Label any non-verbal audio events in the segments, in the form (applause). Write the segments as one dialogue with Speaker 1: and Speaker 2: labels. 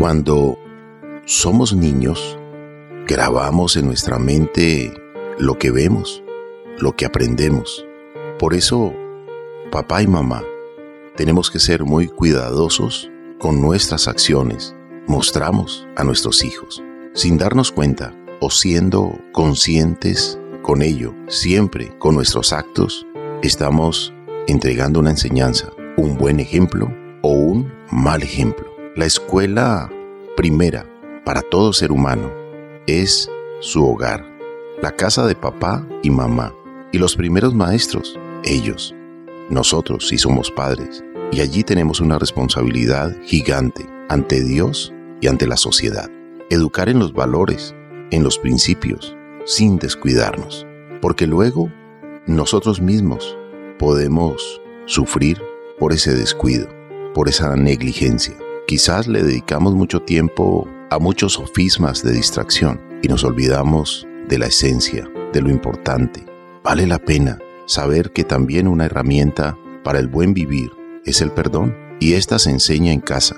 Speaker 1: Cuando somos niños, grabamos en nuestra mente lo que vemos, lo que aprendemos. Por eso, papá y mamá, tenemos que ser muy cuidadosos con nuestras acciones. Mostramos a nuestros hijos, sin darnos cuenta o siendo conscientes con ello, siempre con nuestros actos, estamos entregando una enseñanza, un buen ejemplo o un mal ejemplo. La escuela primera para todo ser humano es su hogar, la casa de papá y mamá, y los primeros maestros, ellos, nosotros si somos padres, y allí tenemos una responsabilidad gigante ante Dios y ante la sociedad. Educar en los valores, en los principios, sin descuidarnos, porque luego nosotros mismos podemos sufrir por ese descuido, por esa negligencia. Quizás le dedicamos mucho tiempo a muchos sofismas de distracción y nos olvidamos de la esencia, de lo importante. Vale la pena saber que también una herramienta para el buen vivir es el perdón y esta se enseña en casa.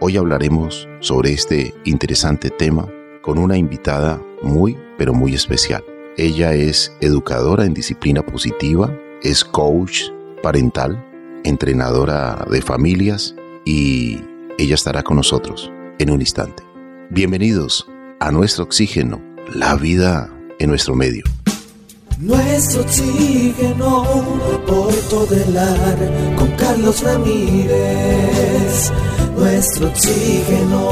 Speaker 1: Hoy hablaremos sobre este interesante tema con una invitada muy pero muy especial. Ella es educadora en disciplina positiva, es coach parental, entrenadora de familias y ella estará con nosotros en un instante. Bienvenidos a nuestro oxígeno, la vida en nuestro medio.
Speaker 2: Nuestro oxígeno por todo el ar con Carlos Ramírez. Nuestro oxígeno.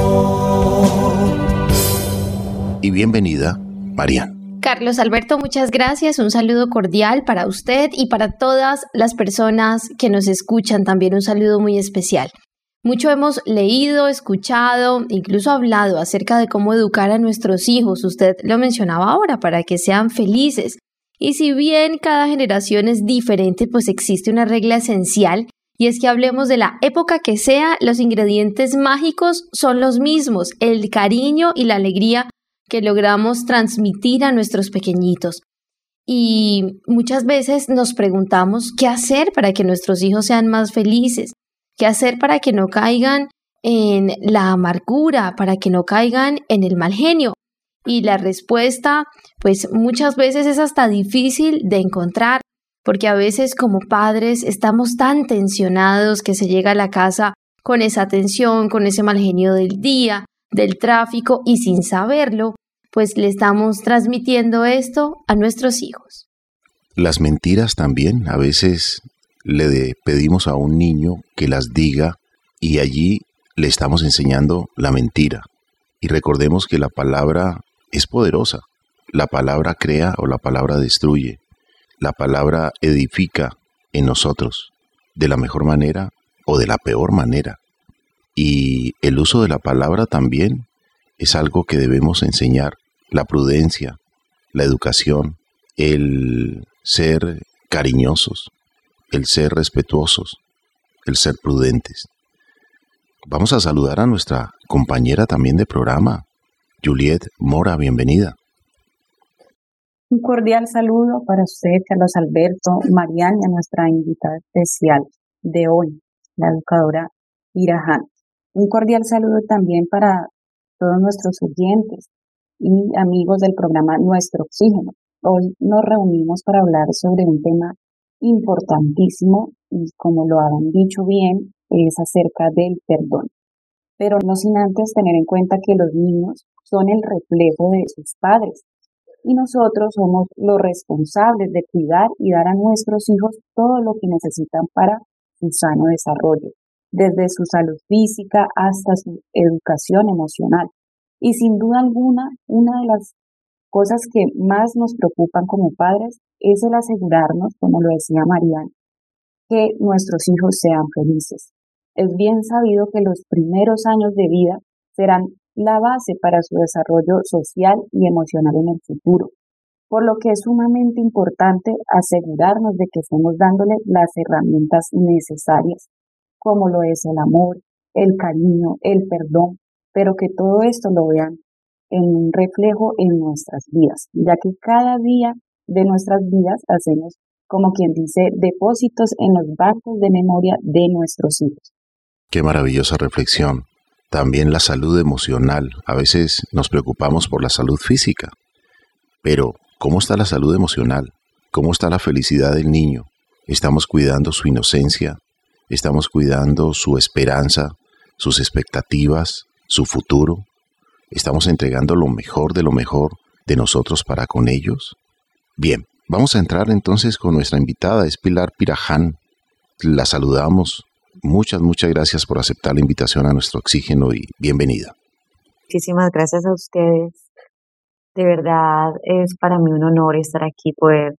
Speaker 1: Y bienvenida, Marian.
Speaker 3: Carlos Alberto, muchas gracias. Un saludo cordial para usted y para todas las personas que nos escuchan. También un saludo muy especial. Mucho hemos leído, escuchado, incluso hablado acerca de cómo educar a nuestros hijos. Usted lo mencionaba ahora, para que sean felices. Y si bien cada generación es diferente, pues existe una regla esencial y es que hablemos de la época que sea, los ingredientes mágicos son los mismos, el cariño y la alegría que logramos transmitir a nuestros pequeñitos. Y muchas veces nos preguntamos qué hacer para que nuestros hijos sean más felices, qué hacer para que no caigan en la amargura, para que no caigan en el mal genio. Y la respuesta, pues muchas veces es hasta difícil de encontrar, porque a veces como padres estamos tan tensionados que se llega a la casa con esa tensión, con ese mal genio del día, del tráfico y sin saberlo, pues le estamos transmitiendo esto a nuestros hijos.
Speaker 1: Las mentiras también, a veces le pedimos a un niño que las diga y allí le estamos enseñando la mentira. Y recordemos que la palabra es poderosa. La palabra crea o la palabra destruye. La palabra edifica en nosotros de la mejor manera o de la peor manera. Y el uso de la palabra también es algo que debemos enseñar. La prudencia, la educación, el ser cariñosos, el ser respetuosos, el ser prudentes. Vamos a saludar a nuestra compañera también de programa, Juliet Mora, bienvenida.
Speaker 4: Un cordial saludo para usted, Carlos Alberto, Mariana, nuestra invitada especial de hoy, la educadora Irahan. Un cordial saludo también para todos nuestros oyentes y amigos del programa Nuestro Oxígeno. Hoy nos reunimos para hablar sobre un tema importantísimo y como lo han dicho bien, es acerca del perdón. Pero no sin antes tener en cuenta que los niños son el reflejo de sus padres. Y nosotros somos los responsables de cuidar y dar a nuestros hijos todo lo que necesitan para su sano desarrollo, desde su salud física hasta su educación emocional. Y sin duda alguna, una de las cosas que más nos preocupan como padres es el asegurarnos, como lo decía Mariana, que nuestros hijos sean felices. Es bien sabido que los primeros años de vida serán la base para su desarrollo social y emocional en el futuro, por lo que es sumamente importante asegurarnos de que estemos dándole las herramientas necesarias, como lo es el amor, el cariño, el perdón, pero que todo esto lo vean en un reflejo en nuestras vidas, ya que cada día de nuestras vidas hacemos, como quien dice, depósitos en los bancos de memoria de nuestros hijos.
Speaker 1: Qué maravillosa reflexión. también la salud emocional. A veces nos preocupamos por la salud física, pero ¿cómo está la salud emocional? ¿Cómo está la felicidad del niño? ¿Estamos cuidando su inocencia? ¿Estamos cuidando su esperanza, sus expectativas, su futuro? ¿Estamos entregando lo mejor de lo mejor de nosotros para con ellos? Bien, vamos a entrar entonces con nuestra invitada, es Pilar Piraján. La saludamos. Muchas, muchas gracias por aceptar la invitación a nuestro oxígeno y bienvenida.
Speaker 5: Muchísimas gracias a ustedes. De verdad es para mí un honor estar aquí, poder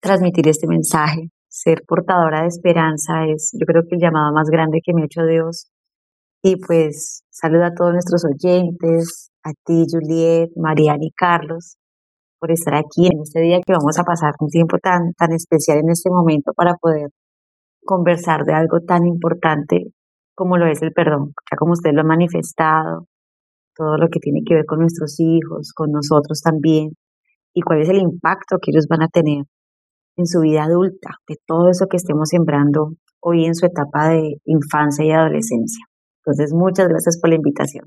Speaker 5: transmitir este mensaje. Ser portadora de esperanza es, yo creo que el llamado más grande que me ha hecho Dios. Y pues saludo a todos nuestros oyentes, a ti, Juliet, Mariana y Carlos, por estar aquí en este día que vamos a pasar un tiempo tan, tan especial en este momento para poder conversar de algo tan importante como lo es el perdón, ya como usted lo ha manifestado, todo lo que tiene que ver con nuestros hijos, con nosotros también, y cuál es el impacto que ellos van a tener en su vida adulta, de todo eso que estemos sembrando hoy en su etapa de infancia y adolescencia. Entonces, muchas gracias por la invitación.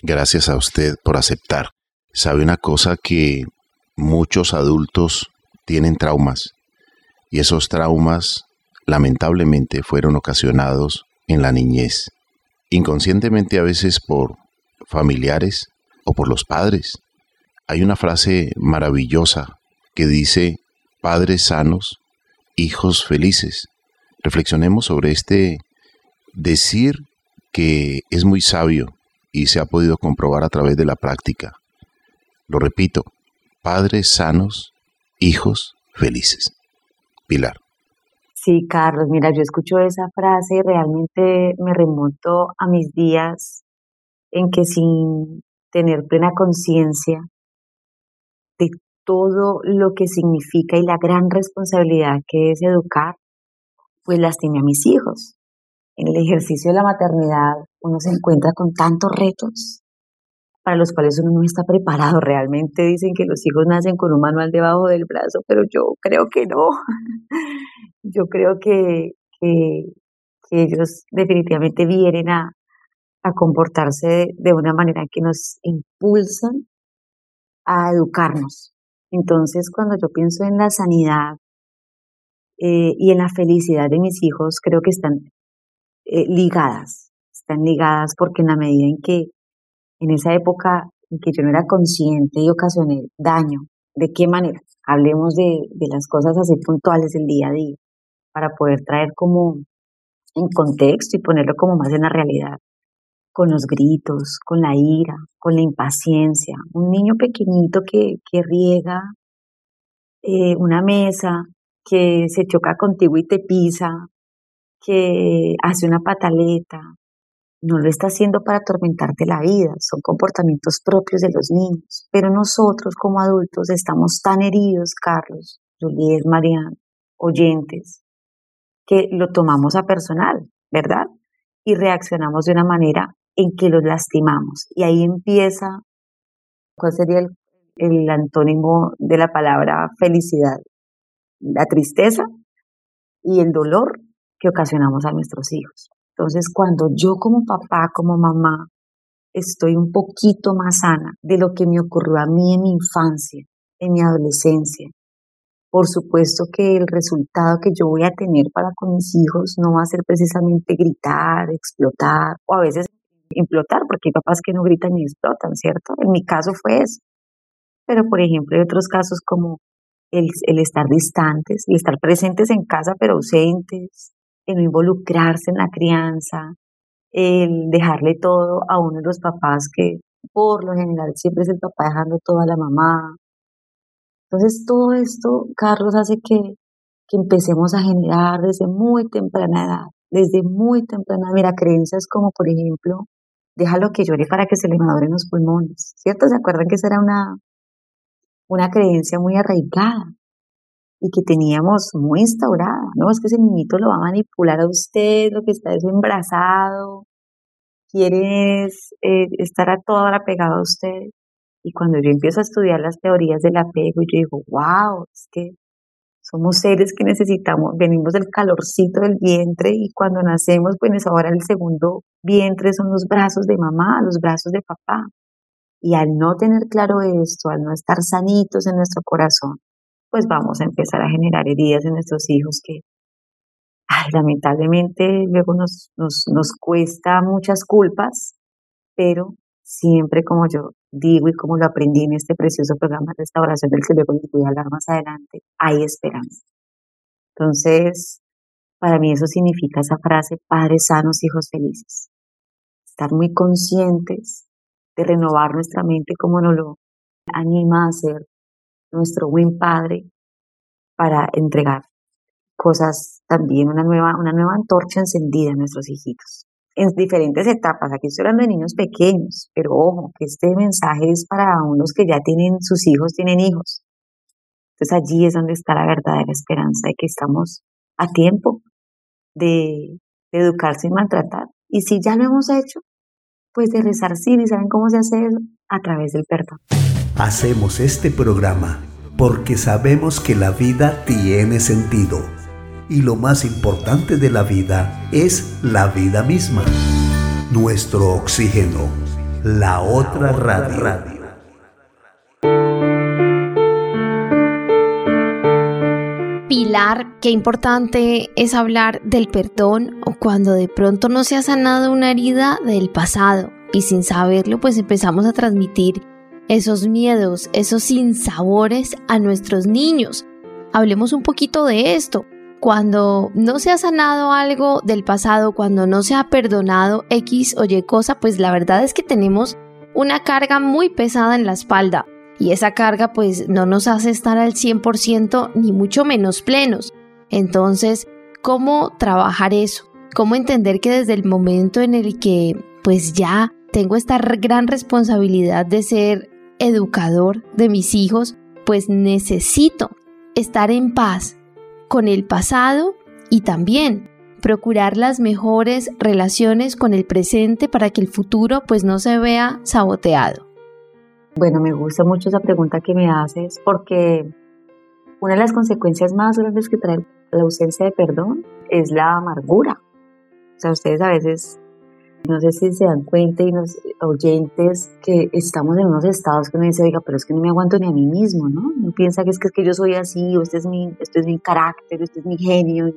Speaker 1: Gracias a usted por aceptar. Sabe una cosa que muchos adultos tienen traumas y esos traumas lamentablemente fueron ocasionados en la niñez, inconscientemente a veces por familiares o por los padres. Hay una frase maravillosa que dice, padres sanos, hijos felices. Reflexionemos sobre este decir que es muy sabio y se ha podido comprobar a través de la práctica. Lo repito, padres sanos, hijos felices. Pilar.
Speaker 5: Sí, Carlos, mira, yo escucho esa frase y realmente me remonto a mis días en que sin tener plena conciencia de todo lo que significa y la gran responsabilidad que es educar, pues lastimé a mis hijos. En el ejercicio de la maternidad uno se encuentra con tantos retos para los cuales uno no está preparado. Realmente dicen que los hijos nacen con un manual debajo del brazo, pero yo creo que no. (laughs) yo creo que, ellos definitivamente vienen a, a comportarse de, una manera que nos impulsan a educarnos. Entonces, cuando yo pienso en la sanidad eh, y en la felicidad de mis hijos, creo que están eh, ligadas, están ligadas porque en la medida en que en esa época en que yo no era consciente y ocasioné daño, ¿de qué manera? Hablemos de, de las cosas así puntuales del día a día para poder traer como en contexto y ponerlo como más en la realidad, con los gritos, con la ira, con la impaciencia. Un niño pequeñito que, que riega eh, una mesa, que se choca contigo y te pisa, que hace una pataleta, no lo está haciendo para atormentarte la vida, son comportamientos propios de los niños. Pero nosotros como adultos estamos tan heridos, Carlos, Juliet, Mariana, oyentes, que lo tomamos a personal, ¿verdad? Y reaccionamos de una manera en que los lastimamos. Y ahí empieza, ¿cuál sería el, el antónimo de la palabra felicidad? La tristeza y el dolor ocasionamos a nuestros hijos. Entonces, cuando yo como papá, como mamá, estoy un poquito más sana de lo que me ocurrió a mí en mi infancia, en mi adolescencia, por supuesto que el resultado que yo voy a tener para con mis hijos no va a ser precisamente gritar, explotar, o a veces implotar, porque hay papás que no gritan ni explotan, ¿cierto? En mi caso fue eso. Pero, por ejemplo, hay otros casos como el, el estar distantes, el estar presentes en casa pero ausentes, el involucrarse en la crianza, el dejarle todo a uno de los papás que por lo general siempre es el papá dejando todo a la mamá, entonces, todo esto, Carlos, hace que, que empecemos a generar desde muy temprana edad, desde muy temprana, mira, creencias como, por ejemplo, déjalo que llore para que se le maduren los pulmones, ¿cierto? ¿Se acuerdan que esa era una, una creencia muy arraigada y que teníamos muy instaurada, ¿no? Es que ese niñito lo va a manipular a usted, lo que está es quiere quieres eh, estar a toda hora pegado a usted. Y cuando yo empiezo a estudiar las teorías del apego, yo digo, wow, es que Somos seres que necesitamos, venimos del calorcito del vientre y cuando nacemos, pues ahora el segundo vientre son los brazos de mamá, los brazos de papá. Y al no tener claro esto, al no estar sanitos en nuestro corazón, pues vamos a empezar a generar heridas en nuestros hijos que, lamentablemente luego nos, nos, nos cuesta muchas culpas, pero siempre como yo digo y como lo aprendí en este precioso programa de restauración del que luego les voy a hablar más adelante, hay esperanza. Entonces, para mí eso significa esa frase, padres sanos, hijos felices. Estar muy conscientes de renovar nuestra mente como nos lo anima a hacer nuestro buen padre para entregar cosas también, una nueva, una nueva antorcha encendida a nuestros hijitos en diferentes etapas. Aquí estoy hablando de niños pequeños, pero ojo, que este mensaje es para unos que ya tienen sus hijos, tienen hijos. Entonces allí es donde está la verdadera esperanza de que estamos a tiempo de, educar sin maltratar. Y si ya lo hemos hecho, pues de resarcir y saben cómo se hace eso a través del perdón.
Speaker 2: Hacemos este programa porque sabemos que la vida tiene sentido y lo más importante de la vida es la vida misma. Nuestro oxígeno, la otra radio.
Speaker 3: Pilar, qué importante es hablar del perdón o cuando de pronto no se ha sanado una herida del pasado y sin saberlo pues empezamos a transmitir esos miedos, esos sinsabores a nuestros niños. Hablemos un poquito de esto cuando no se ha sanado algo del pasado, cuando no se ha perdonado X o Y cosa, pues la verdad es que tenemos una carga muy pesada en la espalda. Y esa carga pues no nos hace estar al 100% ni mucho menos plenos. Entonces, ¿cómo trabajar eso? ¿Cómo entender que desde el momento en el que pues ya tengo esta gran responsabilidad de ser educador de mis hijos, pues necesito estar en paz, con el pasado y también procurar las mejores relaciones con el presente para que el futuro pues no se vea saboteado.
Speaker 5: Bueno, me gusta mucho esa pregunta que me haces porque una de las consecuencias más grandes que trae la ausencia de perdón es la amargura. O sea, ustedes a veces no sé si se dan cuenta y los oyentes que estamos en unos estados que uno dice, oiga, pero es que no me aguanto ni a mí mismo, ¿no? Uno piensa que es que, es que yo soy así, o este es, mi, este es mi carácter, este es mi genio,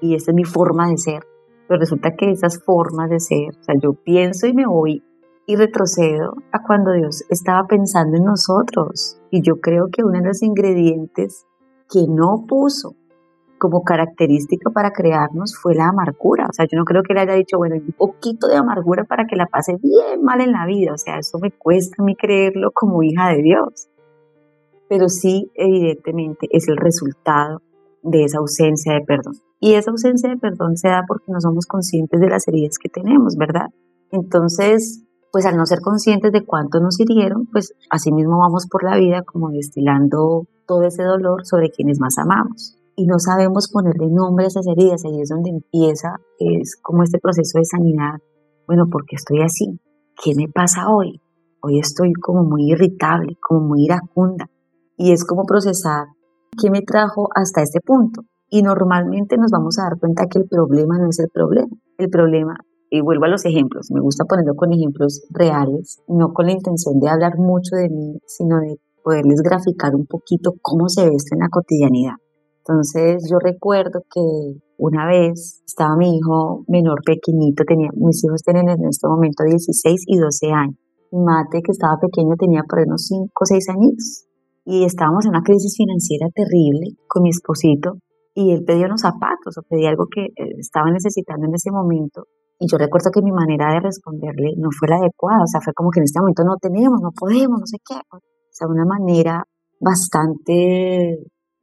Speaker 5: y esta es mi forma de ser. Pero resulta que esas formas de ser, o sea, yo pienso y me voy y retrocedo a cuando Dios estaba pensando en nosotros. Y yo creo que uno de los ingredientes que no puso como característica para crearnos fue la amargura. O sea, yo no creo que él haya dicho, bueno, un poquito de amargura para que la pase bien mal en la vida. O sea, eso me cuesta a mí creerlo como hija de Dios. Pero sí, evidentemente, es el resultado de esa ausencia de perdón. Y esa ausencia de perdón se da porque no somos conscientes de las heridas que tenemos, ¿verdad? Entonces, pues al no ser conscientes de cuánto nos hirieron, pues así mismo vamos por la vida como destilando todo ese dolor sobre quienes más amamos y no sabemos ponerle nombre a esas heridas, ahí es donde empieza, es como este proceso de sanidad. Bueno, ¿por qué estoy así? ¿Qué me pasa hoy? Hoy estoy como muy irritable, como muy iracunda. Y es como procesar qué me trajo hasta este punto. Y normalmente nos vamos a dar cuenta que el problema no es el problema. El problema, y vuelvo a los ejemplos, me gusta ponerlo con ejemplos reales, no con la intención de hablar mucho de mí, sino de poderles graficar un poquito cómo se ve esto en la cotidianidad. Entonces yo recuerdo que una vez estaba mi hijo menor pequeñito, tenía, mis hijos tienen en este momento 16 y 12 años. Mate que estaba pequeño tenía por unos 5 o 6 años y estábamos en una crisis financiera terrible con mi esposito y él pedía unos zapatos o pedía algo que eh, estaba necesitando en ese momento. Y yo recuerdo que mi manera de responderle no fue la adecuada, o sea, fue como que en este momento no tenemos, no podemos, no sé qué, o sea, una manera bastante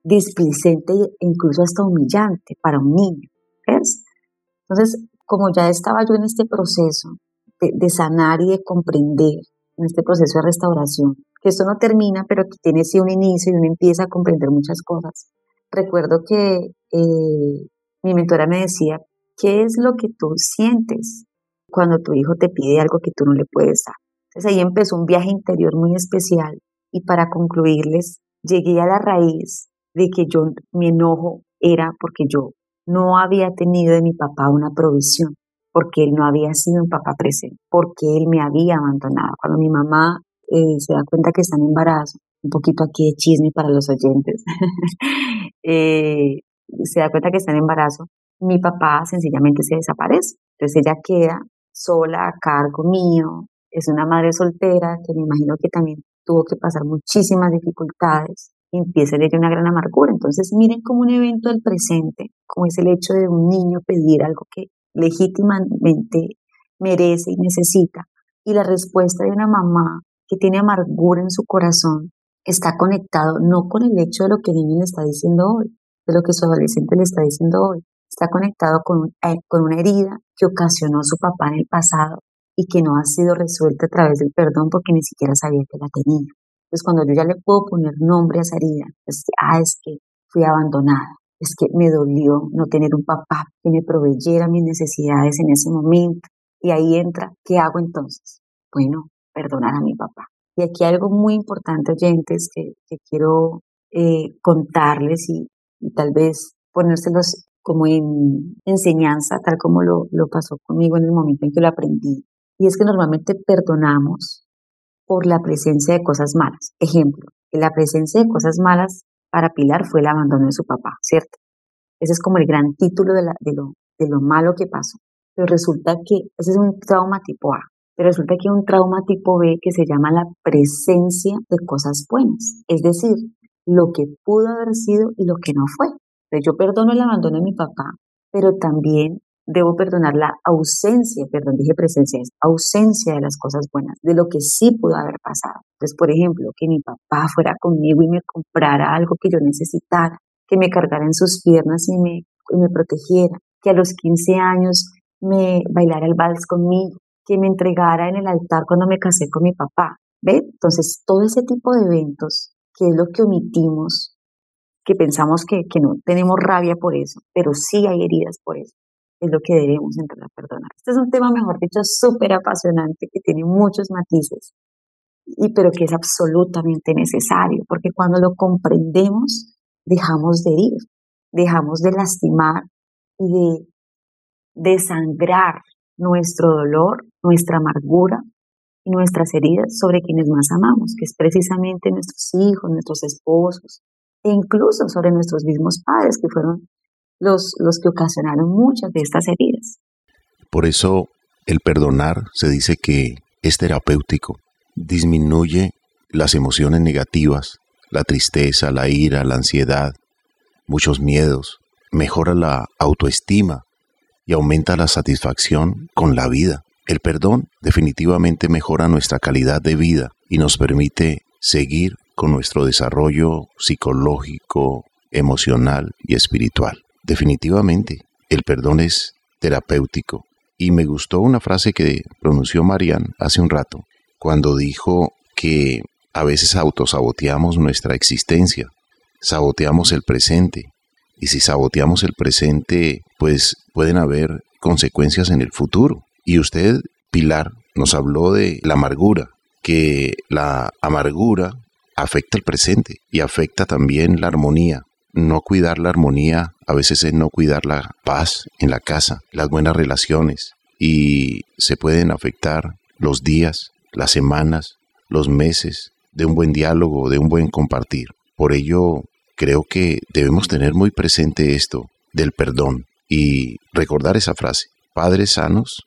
Speaker 5: displicente e incluso hasta humillante para un niño. ¿ves? Entonces, como ya estaba yo en este proceso de, sanar y de comprender, en este proceso de restauración, que esto no termina, pero que tiene sí un inicio y uno empieza a comprender muchas cosas. Recuerdo que eh, mi mentora me decía, ¿qué es lo que tú sientes cuando tu hijo te pide algo que tú no le puedes dar? Entonces ahí empezó un viaje interior muy especial y para concluirles, llegué a la raíz de que yo, mi enojo era porque yo no había tenido de mi papá una provisión, porque él no había sido un papá presente, porque él me había abandonado. Cuando mi mamá eh, se da cuenta que está en embarazo, un poquito aquí de chisme para los oyentes, (laughs) eh, se da cuenta que está en embarazo, mi papá sencillamente se desaparece. Entonces ella queda sola a cargo mío, es una madre soltera que me imagino que también tuvo que pasar muchísimas dificultades empieza a ella una gran amargura. Entonces miren como un evento del presente, como es el hecho de un niño pedir algo que legítimamente merece y necesita, y la respuesta de una mamá que tiene amargura en su corazón está conectado no con el hecho de lo que el niño le está diciendo hoy, de lo que su adolescente le está diciendo hoy, está conectado con, eh, con una herida que ocasionó su papá en el pasado y que no ha sido resuelta a través del perdón porque ni siquiera sabía que la tenía. Entonces cuando yo ya le puedo poner nombre a esa herida, es que, ah, es que fui abandonada, es que me dolió no tener un papá que me proveyera mis necesidades en ese momento. Y ahí entra, ¿qué hago entonces? Bueno, perdonar a mi papá. Y aquí hay algo muy importante, oyentes, que, que quiero eh, contarles y, tal vez ponérselos como en enseñanza, tal como lo, lo pasó conmigo en el momento en que lo aprendí. Y es que normalmente perdonamos por la presencia de cosas malas. Ejemplo, la presencia de cosas malas para Pilar fue el abandono de su papá, ¿cierto? Ese es como el gran título de, lo, de lo malo que pasó. Pero resulta que ese es un trauma tipo A. Pero resulta que hay un trauma tipo B que se llama la presencia de cosas buenas. Es decir, lo que pudo haber sido y lo que no fue. Entonces yo perdono el abandono de mi papá, pero también debo perdonar la ausencia, perdón, dije presencia, es ausencia de las cosas buenas, de lo que sí pudo haber pasado. Entonces, por ejemplo, que mi papá fuera conmigo y me comprara algo que yo necesitara, que me cargara en sus piernas y me, me protegiera, que a los 15 años me bailara el vals conmigo, que me entregara en el altar cuando me casé con mi papá. ¿Ve? Entonces, todo ese tipo de eventos, que es lo que omitimos, que pensamos que, que no tenemos rabia por eso, pero sí hay heridas por eso es lo que debemos entrar a perdonar. Este es un tema, mejor dicho, súper apasionante, que tiene muchos matices, y, pero que es absolutamente necesario, porque cuando lo comprendemos, dejamos de herir, dejamos de lastimar y de desangrar nuestro dolor, nuestra amargura y nuestras heridas sobre quienes más amamos, que es precisamente nuestros hijos, nuestros esposos, e incluso sobre nuestros mismos padres, que fueron los, los que ocasionaron muchas de estas heridas.
Speaker 1: Por eso el perdonar se dice que es terapéutico, disminuye las emociones negativas, la tristeza, la ira, la ansiedad, muchos miedos, mejora la autoestima y aumenta la satisfacción con la vida. El perdón definitivamente mejora nuestra calidad de vida y nos permite seguir con nuestro desarrollo psicológico, emocional y espiritual. Definitivamente, el perdón es terapéutico. Y me gustó una frase que pronunció Marian hace un rato, cuando dijo que a veces autosaboteamos nuestra existencia, saboteamos el presente. Y si saboteamos el presente, pues pueden haber consecuencias en el futuro. Y usted, Pilar, nos habló de la amargura, que la amargura afecta el presente y afecta también la armonía no cuidar la armonía, a veces es no cuidar la paz en la casa, las buenas relaciones y se pueden afectar los días, las semanas, los meses de un buen diálogo, de un buen compartir. Por ello, creo que debemos tener muy presente esto del perdón y recordar esa frase, padres sanos,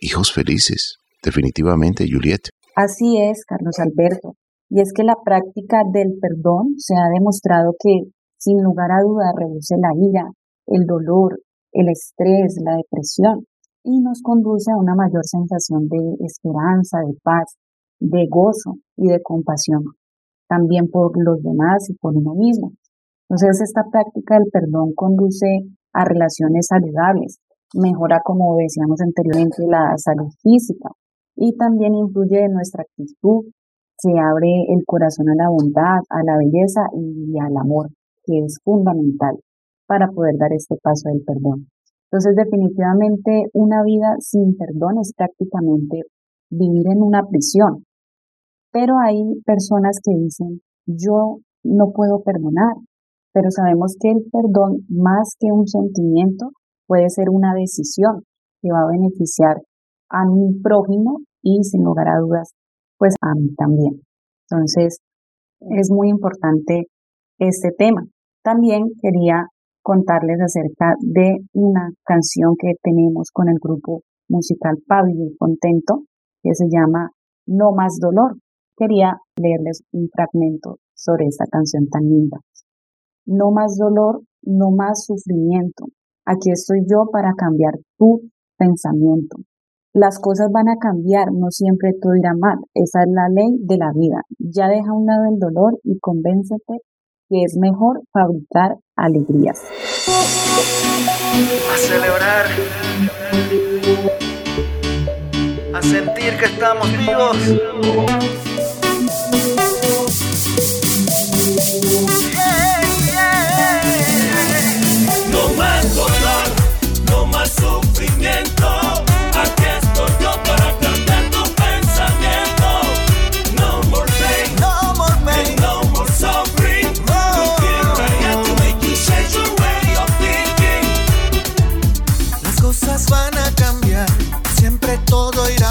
Speaker 1: hijos felices. Definitivamente, Juliet.
Speaker 4: Así es, Carlos Alberto. Y es que la práctica del perdón se ha demostrado que sin lugar a duda reduce la ira, el dolor, el estrés, la depresión y nos conduce a una mayor sensación de esperanza, de paz, de gozo y de compasión, también por los demás y por uno mismo. Entonces esta práctica del perdón conduce a relaciones saludables, mejora, como decíamos anteriormente, la salud física y también influye en nuestra actitud, se abre el corazón a la bondad, a la belleza y al amor que es fundamental para poder dar este paso del perdón. Entonces, definitivamente, una vida sin perdón es prácticamente vivir en una prisión. Pero hay personas que dicen, yo no puedo perdonar, pero sabemos que el perdón, más que un sentimiento, puede ser una decisión que va a beneficiar a mi prójimo y sin lugar a dudas, pues a mí también. Entonces, es muy importante este tema. También quería contarles acerca de una canción que tenemos con el grupo musical Pablo y Contento, que se llama No más dolor. Quería leerles un fragmento sobre esta canción tan linda. No más dolor, no más sufrimiento. Aquí estoy yo para cambiar tu pensamiento. Las cosas van a cambiar, no siempre todo irá mal. Esa es la ley de la vida. Ya deja un lado el dolor y convéncete que es mejor fabricar alegrías.
Speaker 6: A celebrar. A sentir que estamos vivos.
Speaker 7: todo irá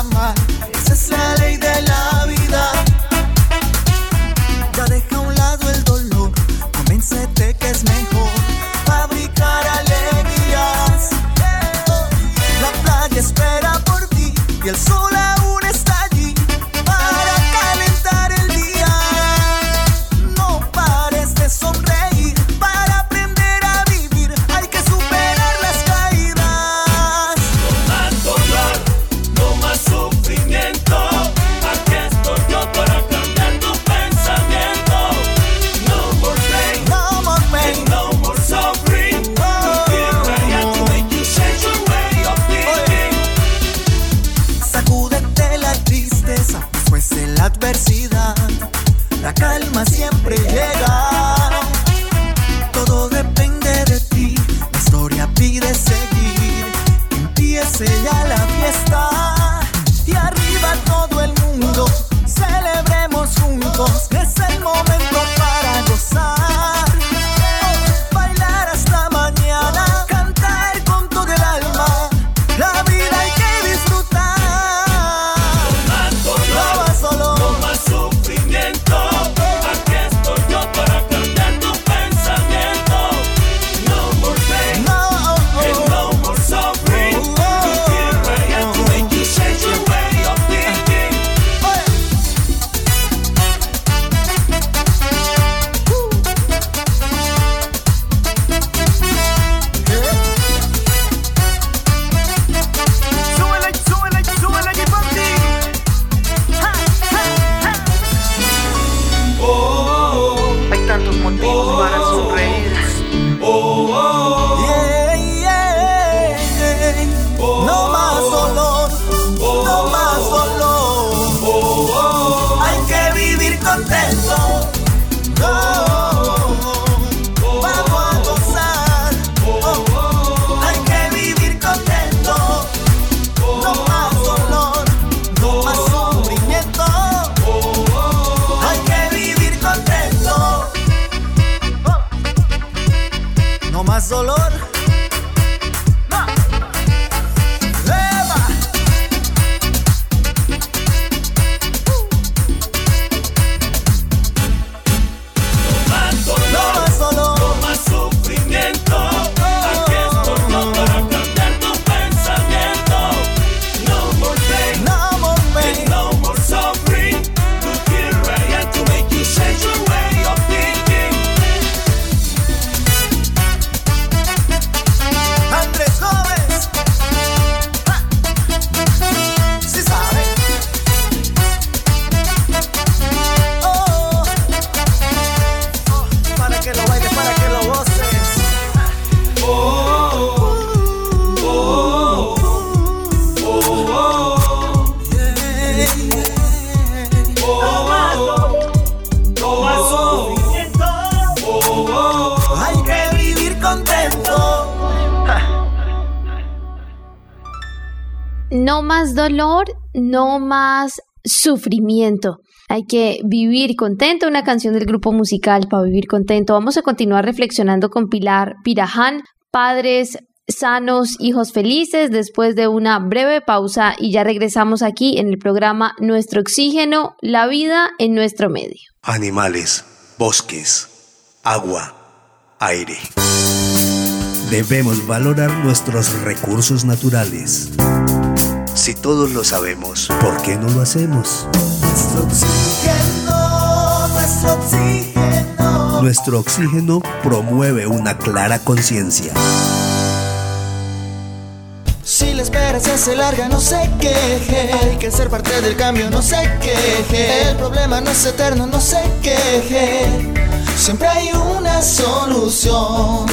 Speaker 7: No más dolor, no más
Speaker 3: sufrimiento. Hay que vivir contento, una canción del grupo musical para vivir contento. Vamos a continuar reflexionando con Pilar Piraján, padres sanos, hijos felices, después de una breve pausa y ya regresamos aquí en el programa Nuestro Oxígeno, la vida en nuestro medio.
Speaker 2: Animales, bosques, agua, aire. Debemos valorar nuestros recursos naturales. Si todos lo sabemos, ¿por qué no lo hacemos?
Speaker 7: Nuestro oxígeno, nuestro oxígeno.
Speaker 2: Nuestro oxígeno promueve una clara conciencia.
Speaker 7: Se larga, no se queje. Hay que ser parte del cambio, no se queje. El problema no es eterno, no se queje. Siempre hay una solución.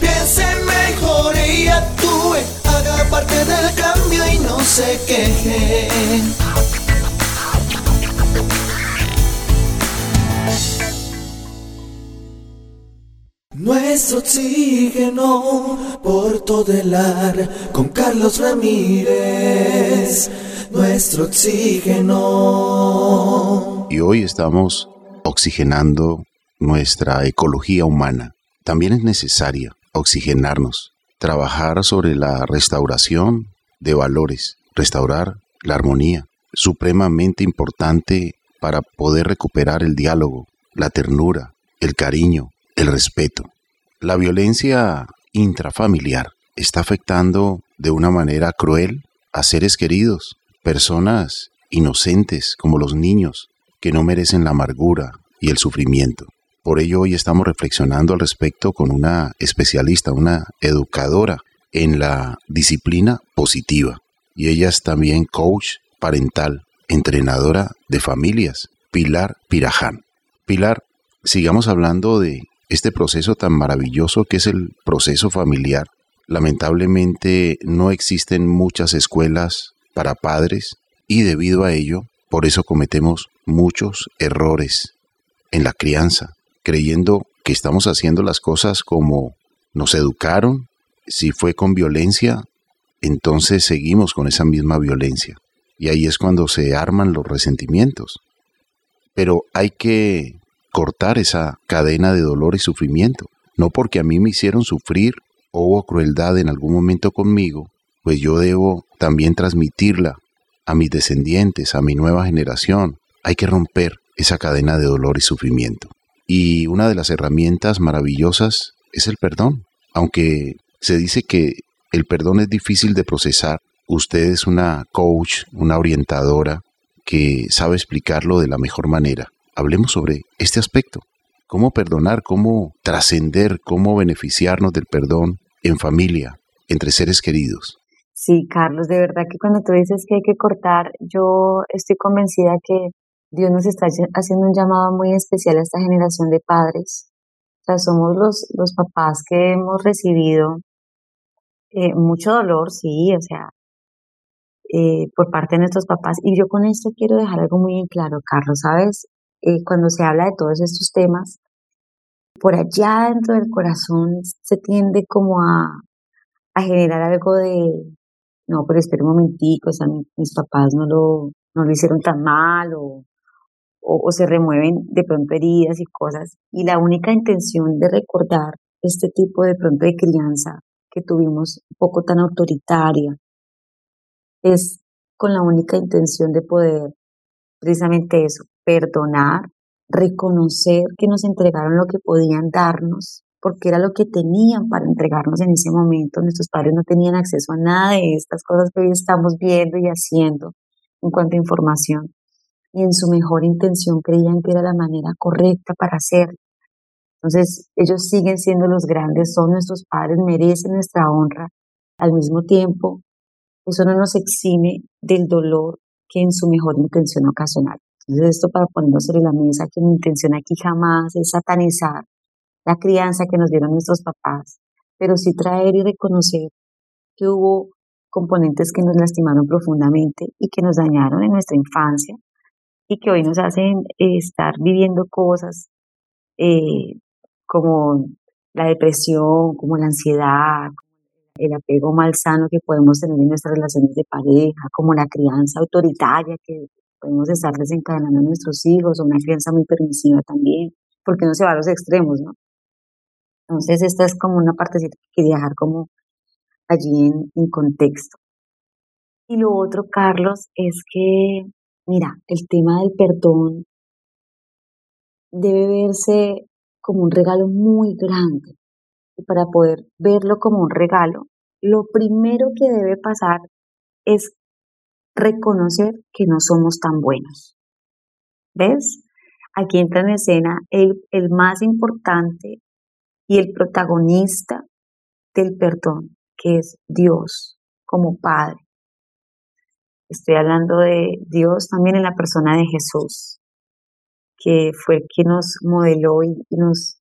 Speaker 7: Piense mejor y actúe. Haga parte del cambio y no se queje. Nuestro oxígeno por todo el ar con Carlos Ramírez. Nuestro oxígeno.
Speaker 1: Y hoy estamos oxigenando nuestra ecología humana. También es necesaria oxigenarnos, trabajar sobre la restauración de valores, restaurar la armonía, supremamente importante para poder recuperar el diálogo, la ternura, el cariño, el respeto. La violencia intrafamiliar está afectando de una manera cruel a seres queridos, personas inocentes como los niños, que no merecen la amargura y el sufrimiento. Por ello hoy estamos reflexionando al respecto con una especialista, una educadora en la disciplina positiva. Y ella es también coach parental, entrenadora de familias, Pilar Piraján. Pilar, sigamos hablando de este proceso tan maravilloso que es el proceso familiar. Lamentablemente no existen muchas escuelas para padres y debido a ello, por eso cometemos muchos errores en la crianza, creyendo que estamos haciendo las cosas como nos educaron. Si fue con violencia, entonces seguimos con esa misma violencia. Y ahí es cuando se arman los resentimientos. Pero hay que cortar esa cadena de dolor y sufrimiento. No porque a mí me hicieron sufrir o hubo crueldad en algún momento conmigo, pues yo debo también transmitirla a mis descendientes, a mi nueva generación. Hay que romper esa cadena de dolor y sufrimiento. Y una de las herramientas maravillosas es el perdón. Aunque se dice que el perdón es difícil de procesar, usted es una coach, una orientadora que sabe explicarlo de la mejor manera hablemos sobre este aspecto. Cómo perdonar, cómo trascender, cómo beneficiarnos del perdón en familia, entre seres queridos.
Speaker 5: Sí, Carlos, de verdad que cuando tú dices que hay que cortar, yo estoy convencida que Dios nos está haciendo un llamado muy especial a esta generación de padres. O sea, somos los, los papás que hemos recibido eh, mucho dolor, sí, o sea, eh, por parte de nuestros papás. Y yo con esto quiero dejar algo muy en claro, Carlos, ¿sabes? Eh, cuando se habla de todos estos temas, por allá dentro del corazón se tiende como a, generar algo de, no, pero espera un momentico, o sea, mis papás no lo, no lo hicieron tan mal o, o, se remueven de pronto heridas y cosas. Y la única intención de recordar este tipo de pronto de crianza que tuvimos un poco tan autoritaria es con la única intención de poder precisamente eso, perdonar, reconocer que nos entregaron lo que podían darnos, porque era lo que tenían para entregarnos en ese momento. Nuestros padres no tenían acceso a nada de estas cosas que hoy estamos viendo y haciendo en cuanto a información. Y en su mejor intención creían que era la manera correcta para hacerlo. Entonces, ellos siguen siendo los grandes, son nuestros padres, merecen nuestra honra. Al mismo tiempo, eso no nos exime del dolor que en su mejor intención ocasional. Entonces, esto para ponerlo sobre la mesa, que mi intención aquí jamás es satanizar la crianza que nos dieron nuestros papás, pero sí traer y reconocer que hubo componentes que nos lastimaron profundamente y que nos dañaron en nuestra infancia y que hoy nos hacen eh, estar viviendo cosas eh, como la depresión, como la ansiedad, el apego malsano que podemos tener en nuestras relaciones de pareja, como la crianza autoritaria que podemos estar desencadenando en nuestros hijos, o una crianza muy permisiva también, porque no se va a los extremos, ¿no? Entonces, esta es como una partecita que quería dejar como allí en, en contexto. Y lo otro, Carlos, es que, mira, el tema del perdón debe verse como un regalo muy grande. Y para poder verlo como un regalo, lo primero que debe pasar es reconocer que no somos tan buenos. ¿Ves? Aquí entra en escena el, el más importante y el protagonista del perdón, que es Dios como Padre. Estoy hablando de Dios también en la persona de Jesús, que fue el que nos modeló y nos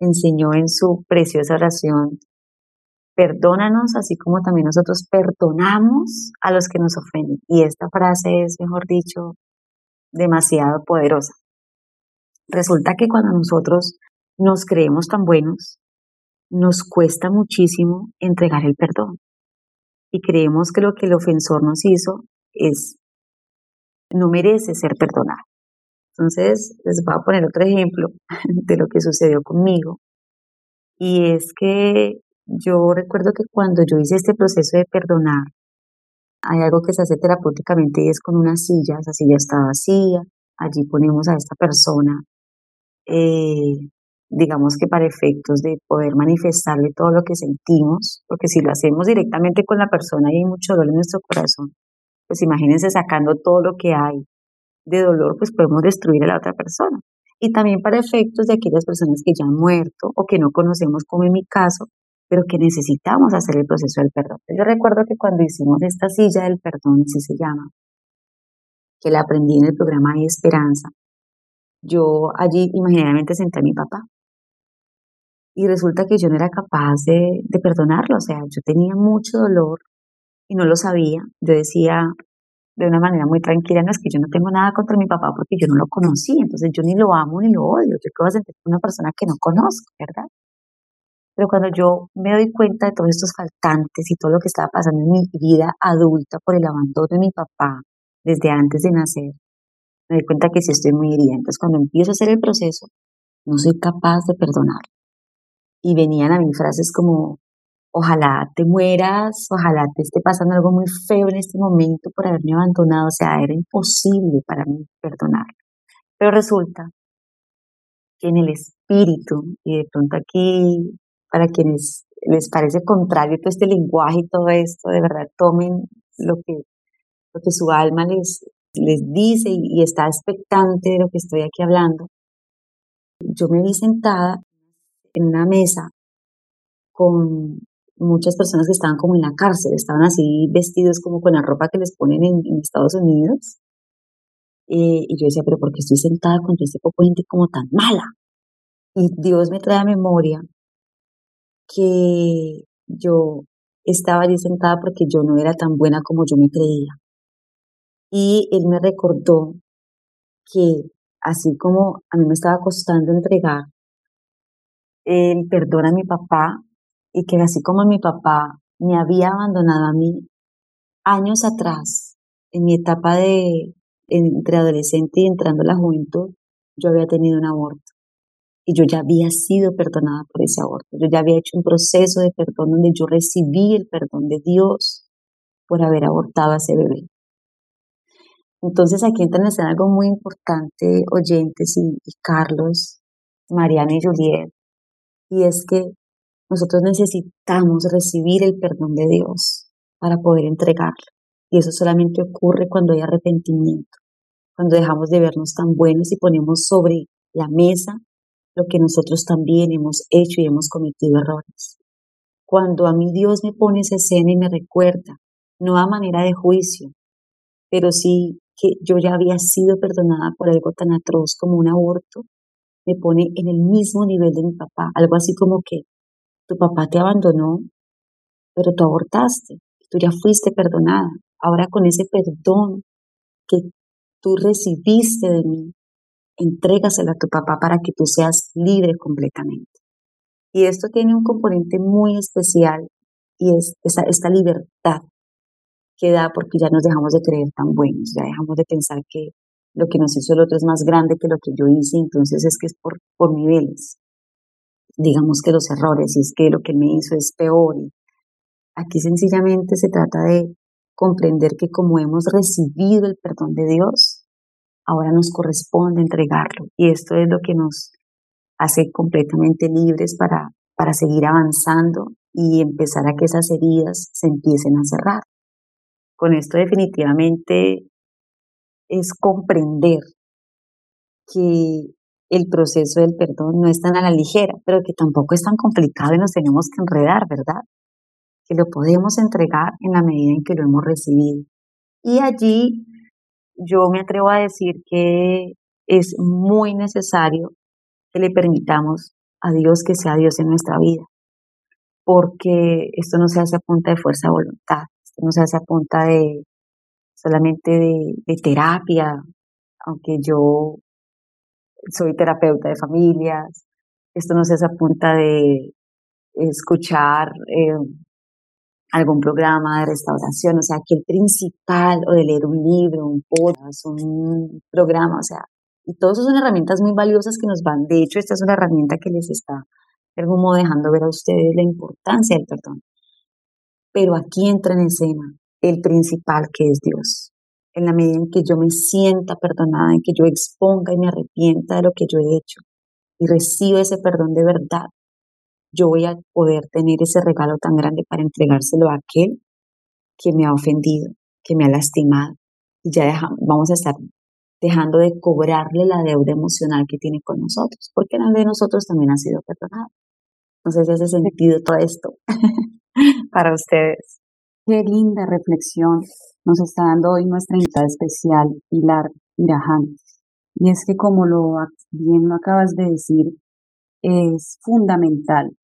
Speaker 5: enseñó en su preciosa oración, perdónanos así como también nosotros perdonamos a los que nos ofenden. Y esta frase es, mejor dicho, demasiado poderosa. Resulta que cuando nosotros nos creemos tan buenos, nos cuesta muchísimo entregar el perdón. Y creemos que lo que el ofensor nos hizo es, no merece ser perdonado. Entonces, les voy a poner otro ejemplo (laughs) de lo que sucedió conmigo. Y es que yo recuerdo que cuando yo hice este proceso de perdonar, hay algo que se hace terapéuticamente y es con una silla, esa silla está vacía, allí ponemos a esta persona, eh, digamos que para efectos de poder manifestarle todo lo que sentimos, porque si lo hacemos directamente con la persona y hay mucho dolor en nuestro corazón, pues imagínense sacando todo lo que hay de dolor, pues podemos destruir a la otra persona. Y también para efectos de aquellas personas que ya han muerto o que no conocemos, como en mi caso, pero que necesitamos hacer el proceso del perdón. Yo recuerdo que cuando hicimos esta silla del perdón, así se llama, que la aprendí en el programa de Esperanza, yo allí imaginariamente senté a mi papá. Y resulta que yo no era capaz de, de perdonarlo, o sea, yo tenía mucho dolor y no lo sabía. Yo decía, de una manera muy tranquila, no es que yo no tengo nada contra mi papá porque yo no lo conocí, entonces yo ni lo amo ni lo odio, yo qué sentir una persona que no conozco, ¿verdad? Pero cuando yo me doy cuenta de todos estos faltantes y todo lo que estaba pasando en mi vida adulta por el abandono de mi papá desde antes de nacer, me doy cuenta que sí estoy muy herida. Entonces cuando empiezo a hacer el proceso, no soy capaz de perdonar. Y venían a mí frases como, ojalá te mueras, ojalá te esté pasando algo muy feo en este momento por haberme abandonado, o sea, era imposible para mí perdonar. Pero resulta que en el espíritu, y de pronto aquí, para quienes les parece contrario todo este lenguaje y todo esto, de verdad tomen lo que, lo que su alma les, les dice y, está expectante de lo que estoy aquí hablando. Yo me vi sentada en una mesa con muchas personas que estaban como en la cárcel, estaban así vestidos como con la ropa que les ponen en, Estados Unidos. Eh, y yo decía, pero ¿por qué estoy sentada con este poco gente como tan mala? Y Dios me trae a memoria que yo estaba allí sentada porque yo no era tan buena como yo me creía. Y Él me recordó que así como a mí me estaba costando entregar el perdón a mi papá, y que así como mi papá me había abandonado a mí años atrás, en mi etapa de entre adolescente y entrando a la juventud, yo había tenido un aborto y yo ya había sido perdonada por ese aborto. Yo ya había hecho un proceso de perdón donde yo recibí el perdón de Dios por haber abortado a ese bebé. Entonces aquí entra en algo muy importante, oyentes y, y Carlos, Mariana y Juliet, y es que nosotros necesitamos recibir el perdón de Dios para poder entregarlo. Y eso solamente ocurre cuando hay arrepentimiento, cuando dejamos de vernos tan buenos y ponemos sobre la mesa lo que nosotros también hemos hecho y hemos cometido errores. Cuando a mí Dios me pone esa escena y me recuerda, no a manera de juicio, pero sí que yo ya había sido perdonada por algo tan atroz como un aborto, me pone en el mismo nivel de mi papá, algo así como que tu papá te abandonó, pero tú abortaste, tú ya fuiste perdonada. Ahora con ese perdón que tú recibiste de mí, entrégaselo a tu papá para que tú seas libre completamente. Y esto tiene un componente muy especial y es esta, esta libertad que da porque ya nos dejamos de creer tan buenos, ya dejamos de pensar que lo que nos hizo el otro es más grande que lo que yo hice, entonces es que es por, por niveles. Digamos que los errores, y es que lo que me hizo es peor. aquí sencillamente se trata de comprender que como hemos recibido el perdón de Dios, ahora nos corresponde entregarlo. Y esto es lo que nos hace completamente libres para, para seguir avanzando y empezar a que esas heridas se empiecen a cerrar. Con esto definitivamente es comprender que el proceso del perdón no es tan a la ligera, pero que tampoco es tan complicado y nos tenemos que enredar, ¿verdad? Que lo podemos entregar en la medida en que lo hemos recibido. Y allí yo me atrevo a decir que es muy necesario que le permitamos a Dios que sea Dios en nuestra vida, porque esto no se hace a punta de fuerza de voluntad, esto no se hace a punta de solamente de, terapia, aunque yo soy terapeuta de familias, esto no se hace a punta de escuchar eh, algún programa de restauración, o sea, que el principal, o de leer un libro, un podcast, un programa, o sea, y todas son herramientas muy valiosas que nos van, de hecho, esta es una herramienta que les está de algún modo dejando ver a ustedes la importancia del perdón. Pero aquí entra en escena el principal que es Dios. En la medida en que yo me sienta perdonada, en que yo exponga y me arrepienta de lo que yo he hecho y reciba ese perdón de verdad, yo voy a poder tener ese regalo tan grande para entregárselo a aquel que me ha ofendido, que me ha lastimado. Y ya vamos a estar dejando de cobrarle la deuda emocional que tiene con nosotros, porque el de nosotros también ha sido sé si hace sentido todo esto (laughs) para ustedes.
Speaker 4: Qué linda reflexión nos está dando hoy nuestra invitada especial, Pilar Iraján. Y es que como lo bien lo acabas de decir, es fundamental,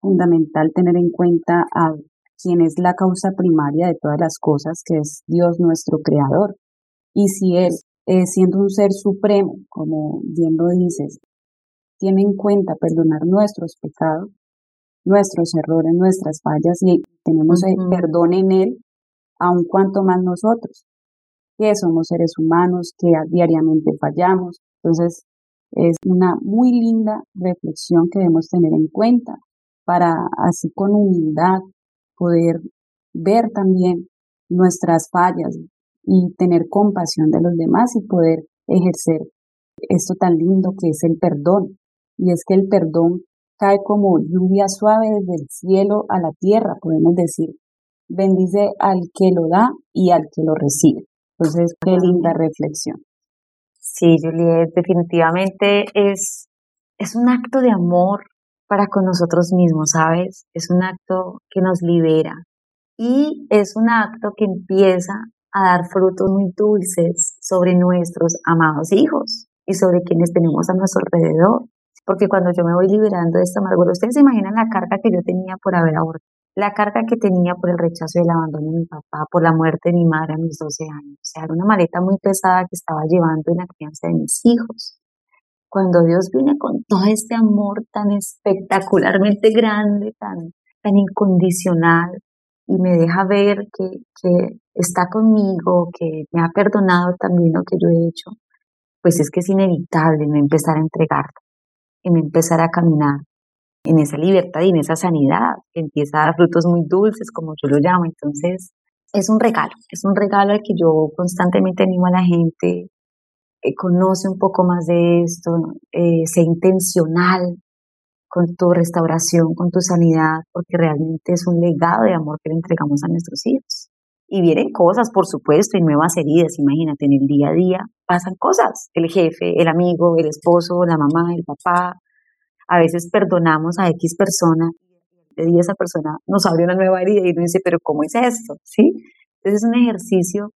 Speaker 4: fundamental tener en cuenta a quien es la causa primaria de todas las cosas, que es Dios nuestro creador. Y si Él, eh, siendo un ser supremo, como bien lo dices, tiene en cuenta perdonar nuestros pecados, nuestros errores, nuestras fallas y tenemos el perdón en Él, aun cuanto más nosotros, que somos seres humanos, que diariamente fallamos. Entonces, es una muy linda reflexión que debemos tener en cuenta para así con humildad poder ver también nuestras fallas y tener compasión de los demás y poder ejercer esto tan lindo que es el perdón. Y es que el perdón cae como lluvia suave desde el cielo a la tierra, podemos decir. Bendice al que lo da y al que lo recibe. Entonces, qué linda reflexión.
Speaker 5: Sí, Juliet, definitivamente es, es un acto de amor para con nosotros mismos, ¿sabes? Es un acto que nos libera y es un acto que empieza a dar frutos muy dulces sobre nuestros amados hijos y sobre quienes tenemos a nuestro alrededor porque cuando yo me voy liberando de esta amargura, ustedes se imaginan la carga que yo tenía por haber abortado, la carga que tenía por el rechazo y el abandono de mi papá, por la muerte de mi madre a mis 12 años. O sea, era una maleta muy pesada que estaba llevando en la crianza de mis hijos. Cuando Dios viene con todo este amor tan espectacularmente grande, tan, tan incondicional, y me deja ver que, que está conmigo, que me ha perdonado también lo que yo he hecho, pues es que es inevitable no empezar a entregar en empezar a caminar en esa libertad y en esa sanidad, que empieza a dar frutos muy dulces, como yo lo llamo. Entonces, es un regalo, es un regalo al que yo constantemente animo a la gente, que conoce un poco más de esto, eh, sea intencional con tu restauración, con tu sanidad, porque realmente es un legado de amor que le entregamos a nuestros hijos. Y vienen cosas, por supuesto, y nuevas heridas, imagínate, en el día a día pasan cosas. El jefe, el amigo, el esposo, la mamá, el papá. A veces perdonamos a X persona y esa persona nos abre una nueva herida y uno dice, pero ¿cómo es esto? ¿Sí? Entonces es un ejercicio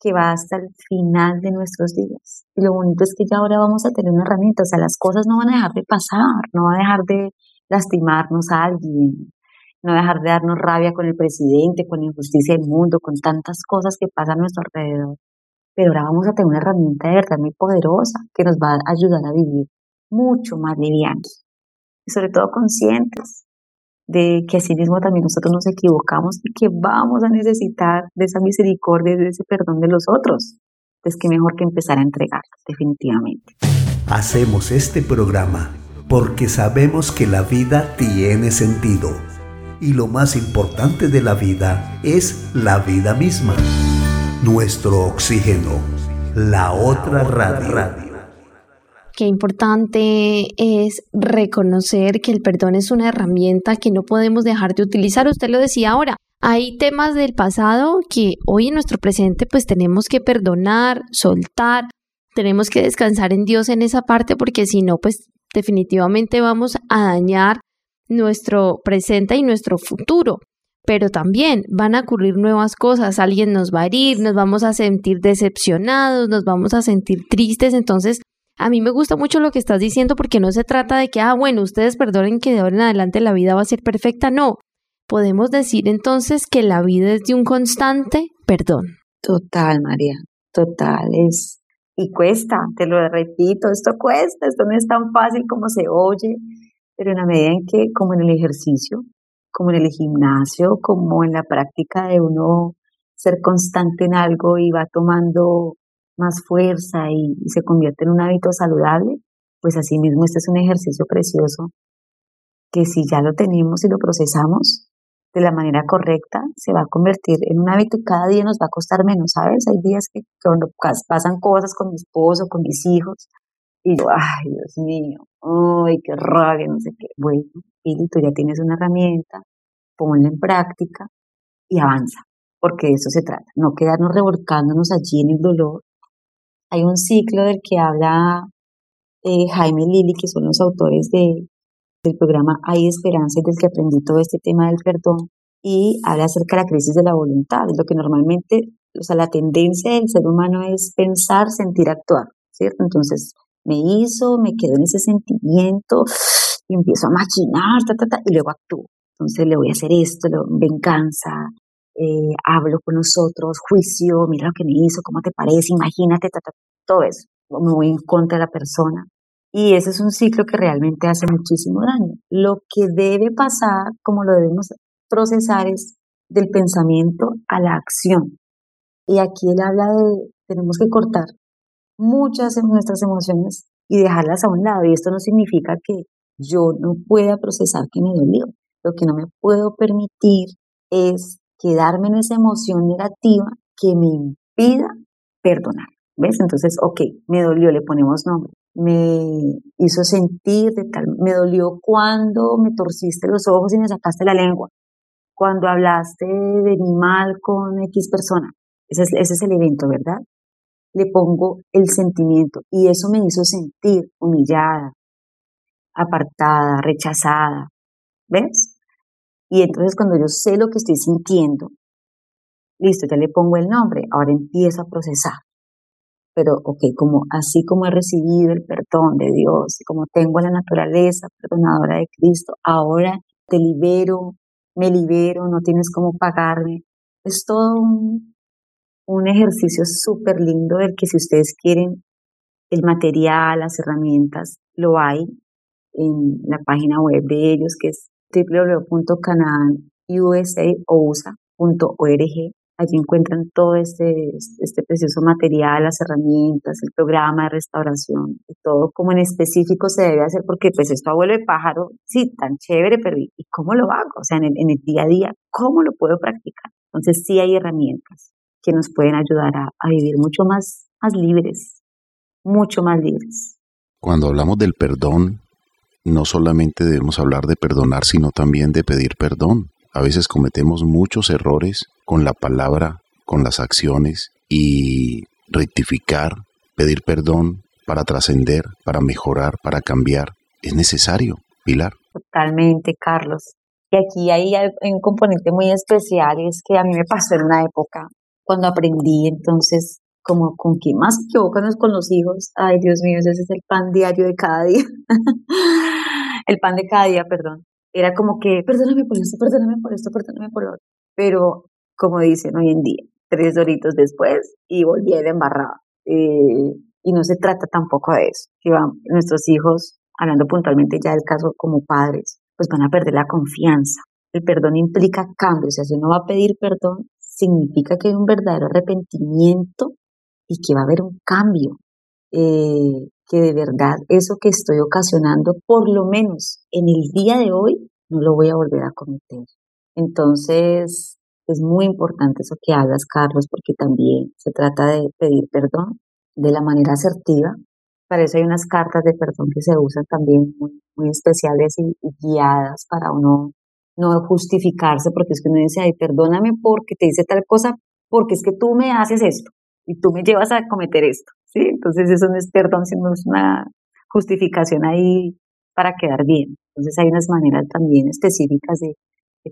Speaker 5: que va hasta el final de nuestros días. Y lo bonito es que ya ahora vamos a tener una herramienta, o sea, las cosas no van a dejar de pasar, no van a dejar de lastimarnos a alguien, no dejar de darnos rabia con el presidente, con la injusticia del mundo, con tantas cosas que pasan a nuestro alrededor. Pero ahora vamos a tener una herramienta de verdad muy poderosa que nos va a ayudar a vivir mucho más livianos y sobre todo conscientes de que así mismo también nosotros nos equivocamos y que vamos a necesitar de esa misericordia, de ese perdón de los otros. Es que mejor que empezar a entregar, definitivamente.
Speaker 2: Hacemos este programa porque sabemos que la vida tiene sentido y lo más importante de la vida es la vida misma. Nuestro oxígeno, la otra radio.
Speaker 3: Qué importante es reconocer que el perdón es una herramienta que no podemos dejar de utilizar. Usted lo decía ahora, hay temas del pasado que hoy en nuestro presente pues tenemos que perdonar, soltar, tenemos que descansar en Dios en esa parte porque si no pues definitivamente vamos a dañar nuestro presente y nuestro futuro. Pero también van a ocurrir nuevas cosas, alguien nos va a herir, nos vamos a sentir decepcionados, nos vamos a sentir tristes, entonces a mí me gusta mucho lo que estás diciendo porque no se trata de que, ah, bueno, ustedes perdonen que de ahora en adelante la vida va a ser perfecta. No, podemos decir entonces que la vida es de un constante perdón.
Speaker 5: Total, María, total. Es, y cuesta, te lo repito, esto cuesta, esto no es tan fácil como se oye, pero en la medida en que, como en el ejercicio, como en el gimnasio, como en la práctica de uno ser constante en algo y va tomando más fuerza y, se convierte en un hábito saludable, pues así mismo este es un ejercicio precioso que si ya lo tenemos y lo procesamos de la manera correcta, se va a convertir en un hábito y cada día nos va a costar menos, ¿sabes? Hay días que cuando pasan cosas con mi esposo, con mis hijos, y yo, ay, Dios mío, ay, qué rabia, no sé qué. Bueno, y tú ya tienes una herramienta, ponla en práctica y avanza, porque de eso se trata, no quedarnos revolcándonos allí en el dolor, hay un ciclo del que habla eh, Jaime Lili, que son los autores de, del programa Hay Esperanza del que aprendí todo este tema del perdón, y habla acerca de la crisis de la voluntad, de lo que normalmente, o sea, la tendencia del ser humano es pensar, sentir, actuar, ¿cierto? Entonces, me hizo, me quedo en ese sentimiento y empiezo a maquinar, ta, ta, ta, y luego actúo. Entonces le voy a hacer esto, venganza, eh, hablo con nosotros, juicio, mira lo que me hizo, cómo te parece, imagínate, todo eso. Me voy en contra de la persona. Y ese es un ciclo que realmente hace muchísimo daño. Lo que debe pasar, como lo debemos procesar, es del pensamiento a la acción. Y aquí él habla de, tenemos que cortar muchas de nuestras emociones y dejarlas a un lado. Y esto no significa que yo no pueda procesar que me dolió. Lo que no me puedo permitir es quedarme en esa emoción negativa que me impida perdonar. ¿Ves? Entonces, ok, me dolió, le ponemos nombre. Me hizo sentir de tal, me dolió cuando me torciste los ojos y me sacaste la lengua. Cuando hablaste de mi mal con X persona. Ese es, ese es el evento, ¿verdad? Le pongo el sentimiento y eso me hizo sentir humillada, apartada, rechazada. ¿Ves? Y entonces cuando yo sé lo que estoy sintiendo, listo, ya le pongo el nombre, ahora empiezo a procesar. Pero, ok, como así como he recibido el perdón de Dios, como tengo la naturaleza perdonadora de Cristo, ahora te libero, me libero, no tienes cómo pagarme. Es todo un, un ejercicio súper lindo del que si ustedes quieren el material, las herramientas, lo hay en la página web de ellos, que es www.cananusa.org. Allí encuentran todo este, este precioso material, las herramientas, el programa de restauración y todo como en específico se debe hacer porque pues esto abuelo de pájaro, sí, tan chévere, pero ¿y cómo lo hago? O sea, en el, en el día a día, ¿cómo lo puedo practicar? Entonces sí hay herramientas que nos pueden ayudar a, a vivir mucho más, más libres, mucho más libres.
Speaker 1: Cuando hablamos del perdón, no solamente debemos hablar de perdonar, sino también de pedir perdón. A veces cometemos muchos errores con la palabra, con las acciones y rectificar, pedir perdón para trascender, para mejorar, para cambiar, es necesario, Pilar.
Speaker 5: Totalmente, Carlos. Y aquí hay, un componente muy especial, es que a mí me pasó en una época cuando aprendí entonces como con quién más se equivocan con los hijos. Ay, Dios mío, ese es el pan diario de cada día. (laughs) el pan de cada día, perdón. Era como que, perdóname por esto, perdóname por esto, perdóname por lo otro. Pero, como dicen hoy en día, tres doritos después y volví a embarrada. Eh, y no se trata tampoco de eso. Nuestros hijos, hablando puntualmente ya del caso como padres, pues van a perder la confianza. El perdón implica cambio, o sea, si uno va a pedir perdón, significa que hay un verdadero arrepentimiento y que va a haber un cambio, eh, que de verdad eso que estoy ocasionando, por lo menos en el día de hoy, no lo voy a volver a cometer. Entonces, es muy importante eso que hagas, Carlos, porque también se trata de pedir perdón de la manera asertiva. Para eso hay unas cartas de perdón que se usan también muy, muy especiales y, guiadas para uno no justificarse, porque es que uno dice, ay, perdóname porque te hice tal cosa, porque es que tú me haces esto y tú me llevas a cometer esto. ¿sí? Entonces eso no es perdón, sino es una justificación ahí para quedar bien. Entonces hay unas maneras también específicas de,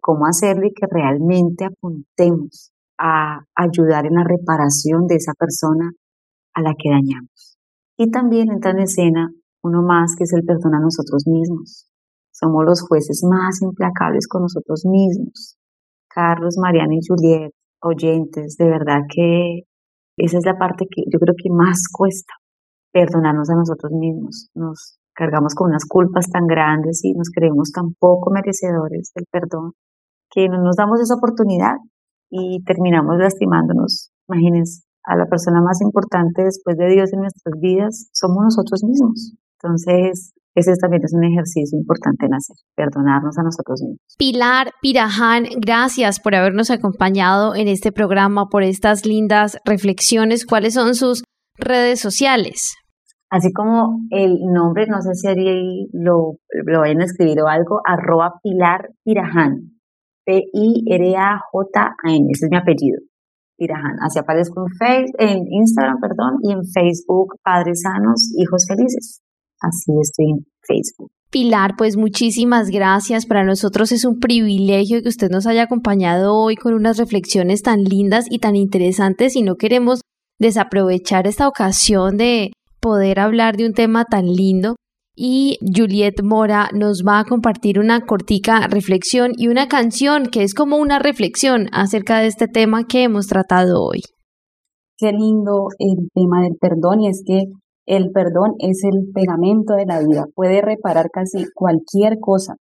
Speaker 5: cómo hacerlo y que realmente apuntemos a ayudar en la reparación de esa persona a la que dañamos. Y también entra en escena uno más que es el perdón a nosotros mismos. Somos los jueces más implacables con nosotros mismos. Carlos, Mariana y Juliet, oyentes, de verdad que esa es la parte que yo creo que más cuesta, perdonarnos a nosotros mismos. Nos cargamos con unas culpas tan grandes y nos creemos tan poco merecedores del perdón que no nos damos esa oportunidad y terminamos lastimándonos. Imagínense, a la persona más importante después de Dios en nuestras vidas somos nosotros mismos. Entonces, ese también es un ejercicio importante en hacer, perdonarnos a nosotros mismos.
Speaker 3: Pilar Piraján, gracias por habernos acompañado en este programa, por estas lindas reflexiones. ¿Cuáles son sus redes sociales?
Speaker 5: Así como el nombre, no sé si ahí lo, lo vayan a escribir o algo, arroba Pilar Piraján, P-I-R-A-J-A-N, ese es mi apellido. Piraján. Así aparezco en, Facebook, en Instagram, perdón, y en Facebook, Padres Sanos, Hijos Felices. Así estoy en Facebook.
Speaker 3: Pilar, pues muchísimas gracias. Para nosotros es un privilegio que usted nos haya acompañado hoy con unas reflexiones tan lindas y tan interesantes y no queremos desaprovechar esta ocasión de poder hablar de un tema tan lindo. Y Juliet Mora nos va a compartir una cortica reflexión y una canción que es como una reflexión acerca de este tema que hemos tratado hoy.
Speaker 4: Qué lindo el tema del perdón y es que el perdón es el pegamento de la vida, puede reparar casi cualquier cosa.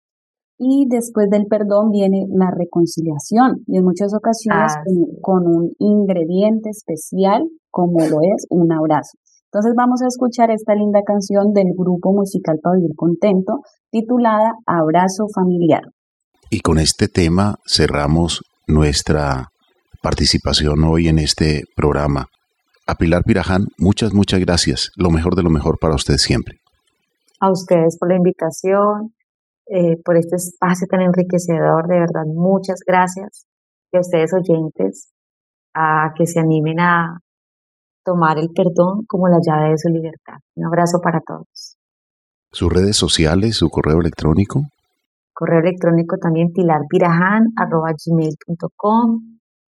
Speaker 4: Y después del perdón viene la reconciliación y en muchas ocasiones ah, con, un ingrediente especial como lo es un abrazo. Entonces vamos a escuchar esta linda canción del grupo musical para vivir contento titulada Abrazo familiar.
Speaker 1: Y con este tema cerramos nuestra participación hoy en este programa. A Pilar Piraján, muchas, muchas gracias. Lo mejor de lo mejor para usted siempre.
Speaker 5: A ustedes por la invitación, eh, por este espacio tan enriquecedor, de verdad, muchas gracias. Y a ustedes oyentes, a que se animen a tomar el perdón como la llave de su libertad. Un abrazo para todos.
Speaker 1: ¿Sus redes sociales, su correo electrónico?
Speaker 5: Correo electrónico también pilarpirajan.gmail.com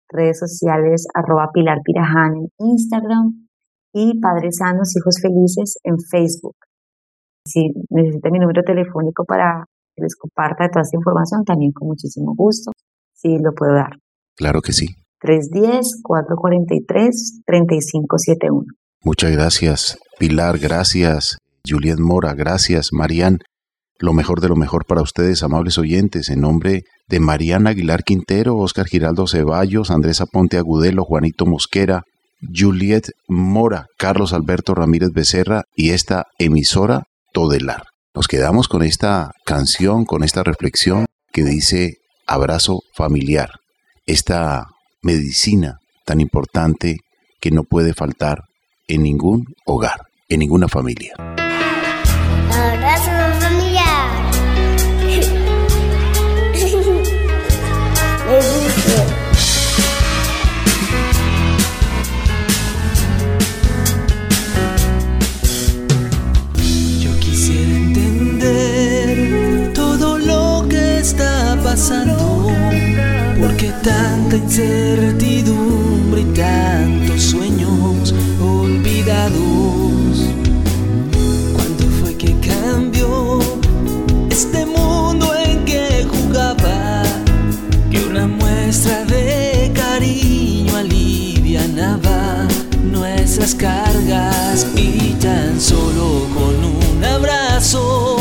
Speaker 5: redes sociales arroba Pilar Piraján en Instagram y Padres Sanos, Hijos Felices en Facebook. Si necesita mi número telefónico para que les comparta toda esta información, también con muchísimo gusto, sí lo puedo dar.
Speaker 1: Claro que sí.
Speaker 5: 310-443-3571.
Speaker 1: Muchas gracias, Pilar, gracias, Juliet Mora, gracias, Marian. Lo mejor de lo mejor para ustedes, amables oyentes, en nombre de Mariana Aguilar Quintero, Oscar Giraldo Ceballos, Andrés Aponte Agudelo, Juanito Mosquera, Juliet Mora, Carlos Alberto Ramírez Becerra y esta emisora Todelar. Nos quedamos con esta canción, con esta reflexión que dice abrazo familiar, esta medicina tan importante que no puede faltar en ningún hogar, en ninguna familia.
Speaker 7: Porque tanta incertidumbre y tantos sueños olvidados. ¿Cuándo fue que cambió este mundo en que jugaba? Que una muestra de cariño alivianaba nuestras cargas y tan solo con un abrazo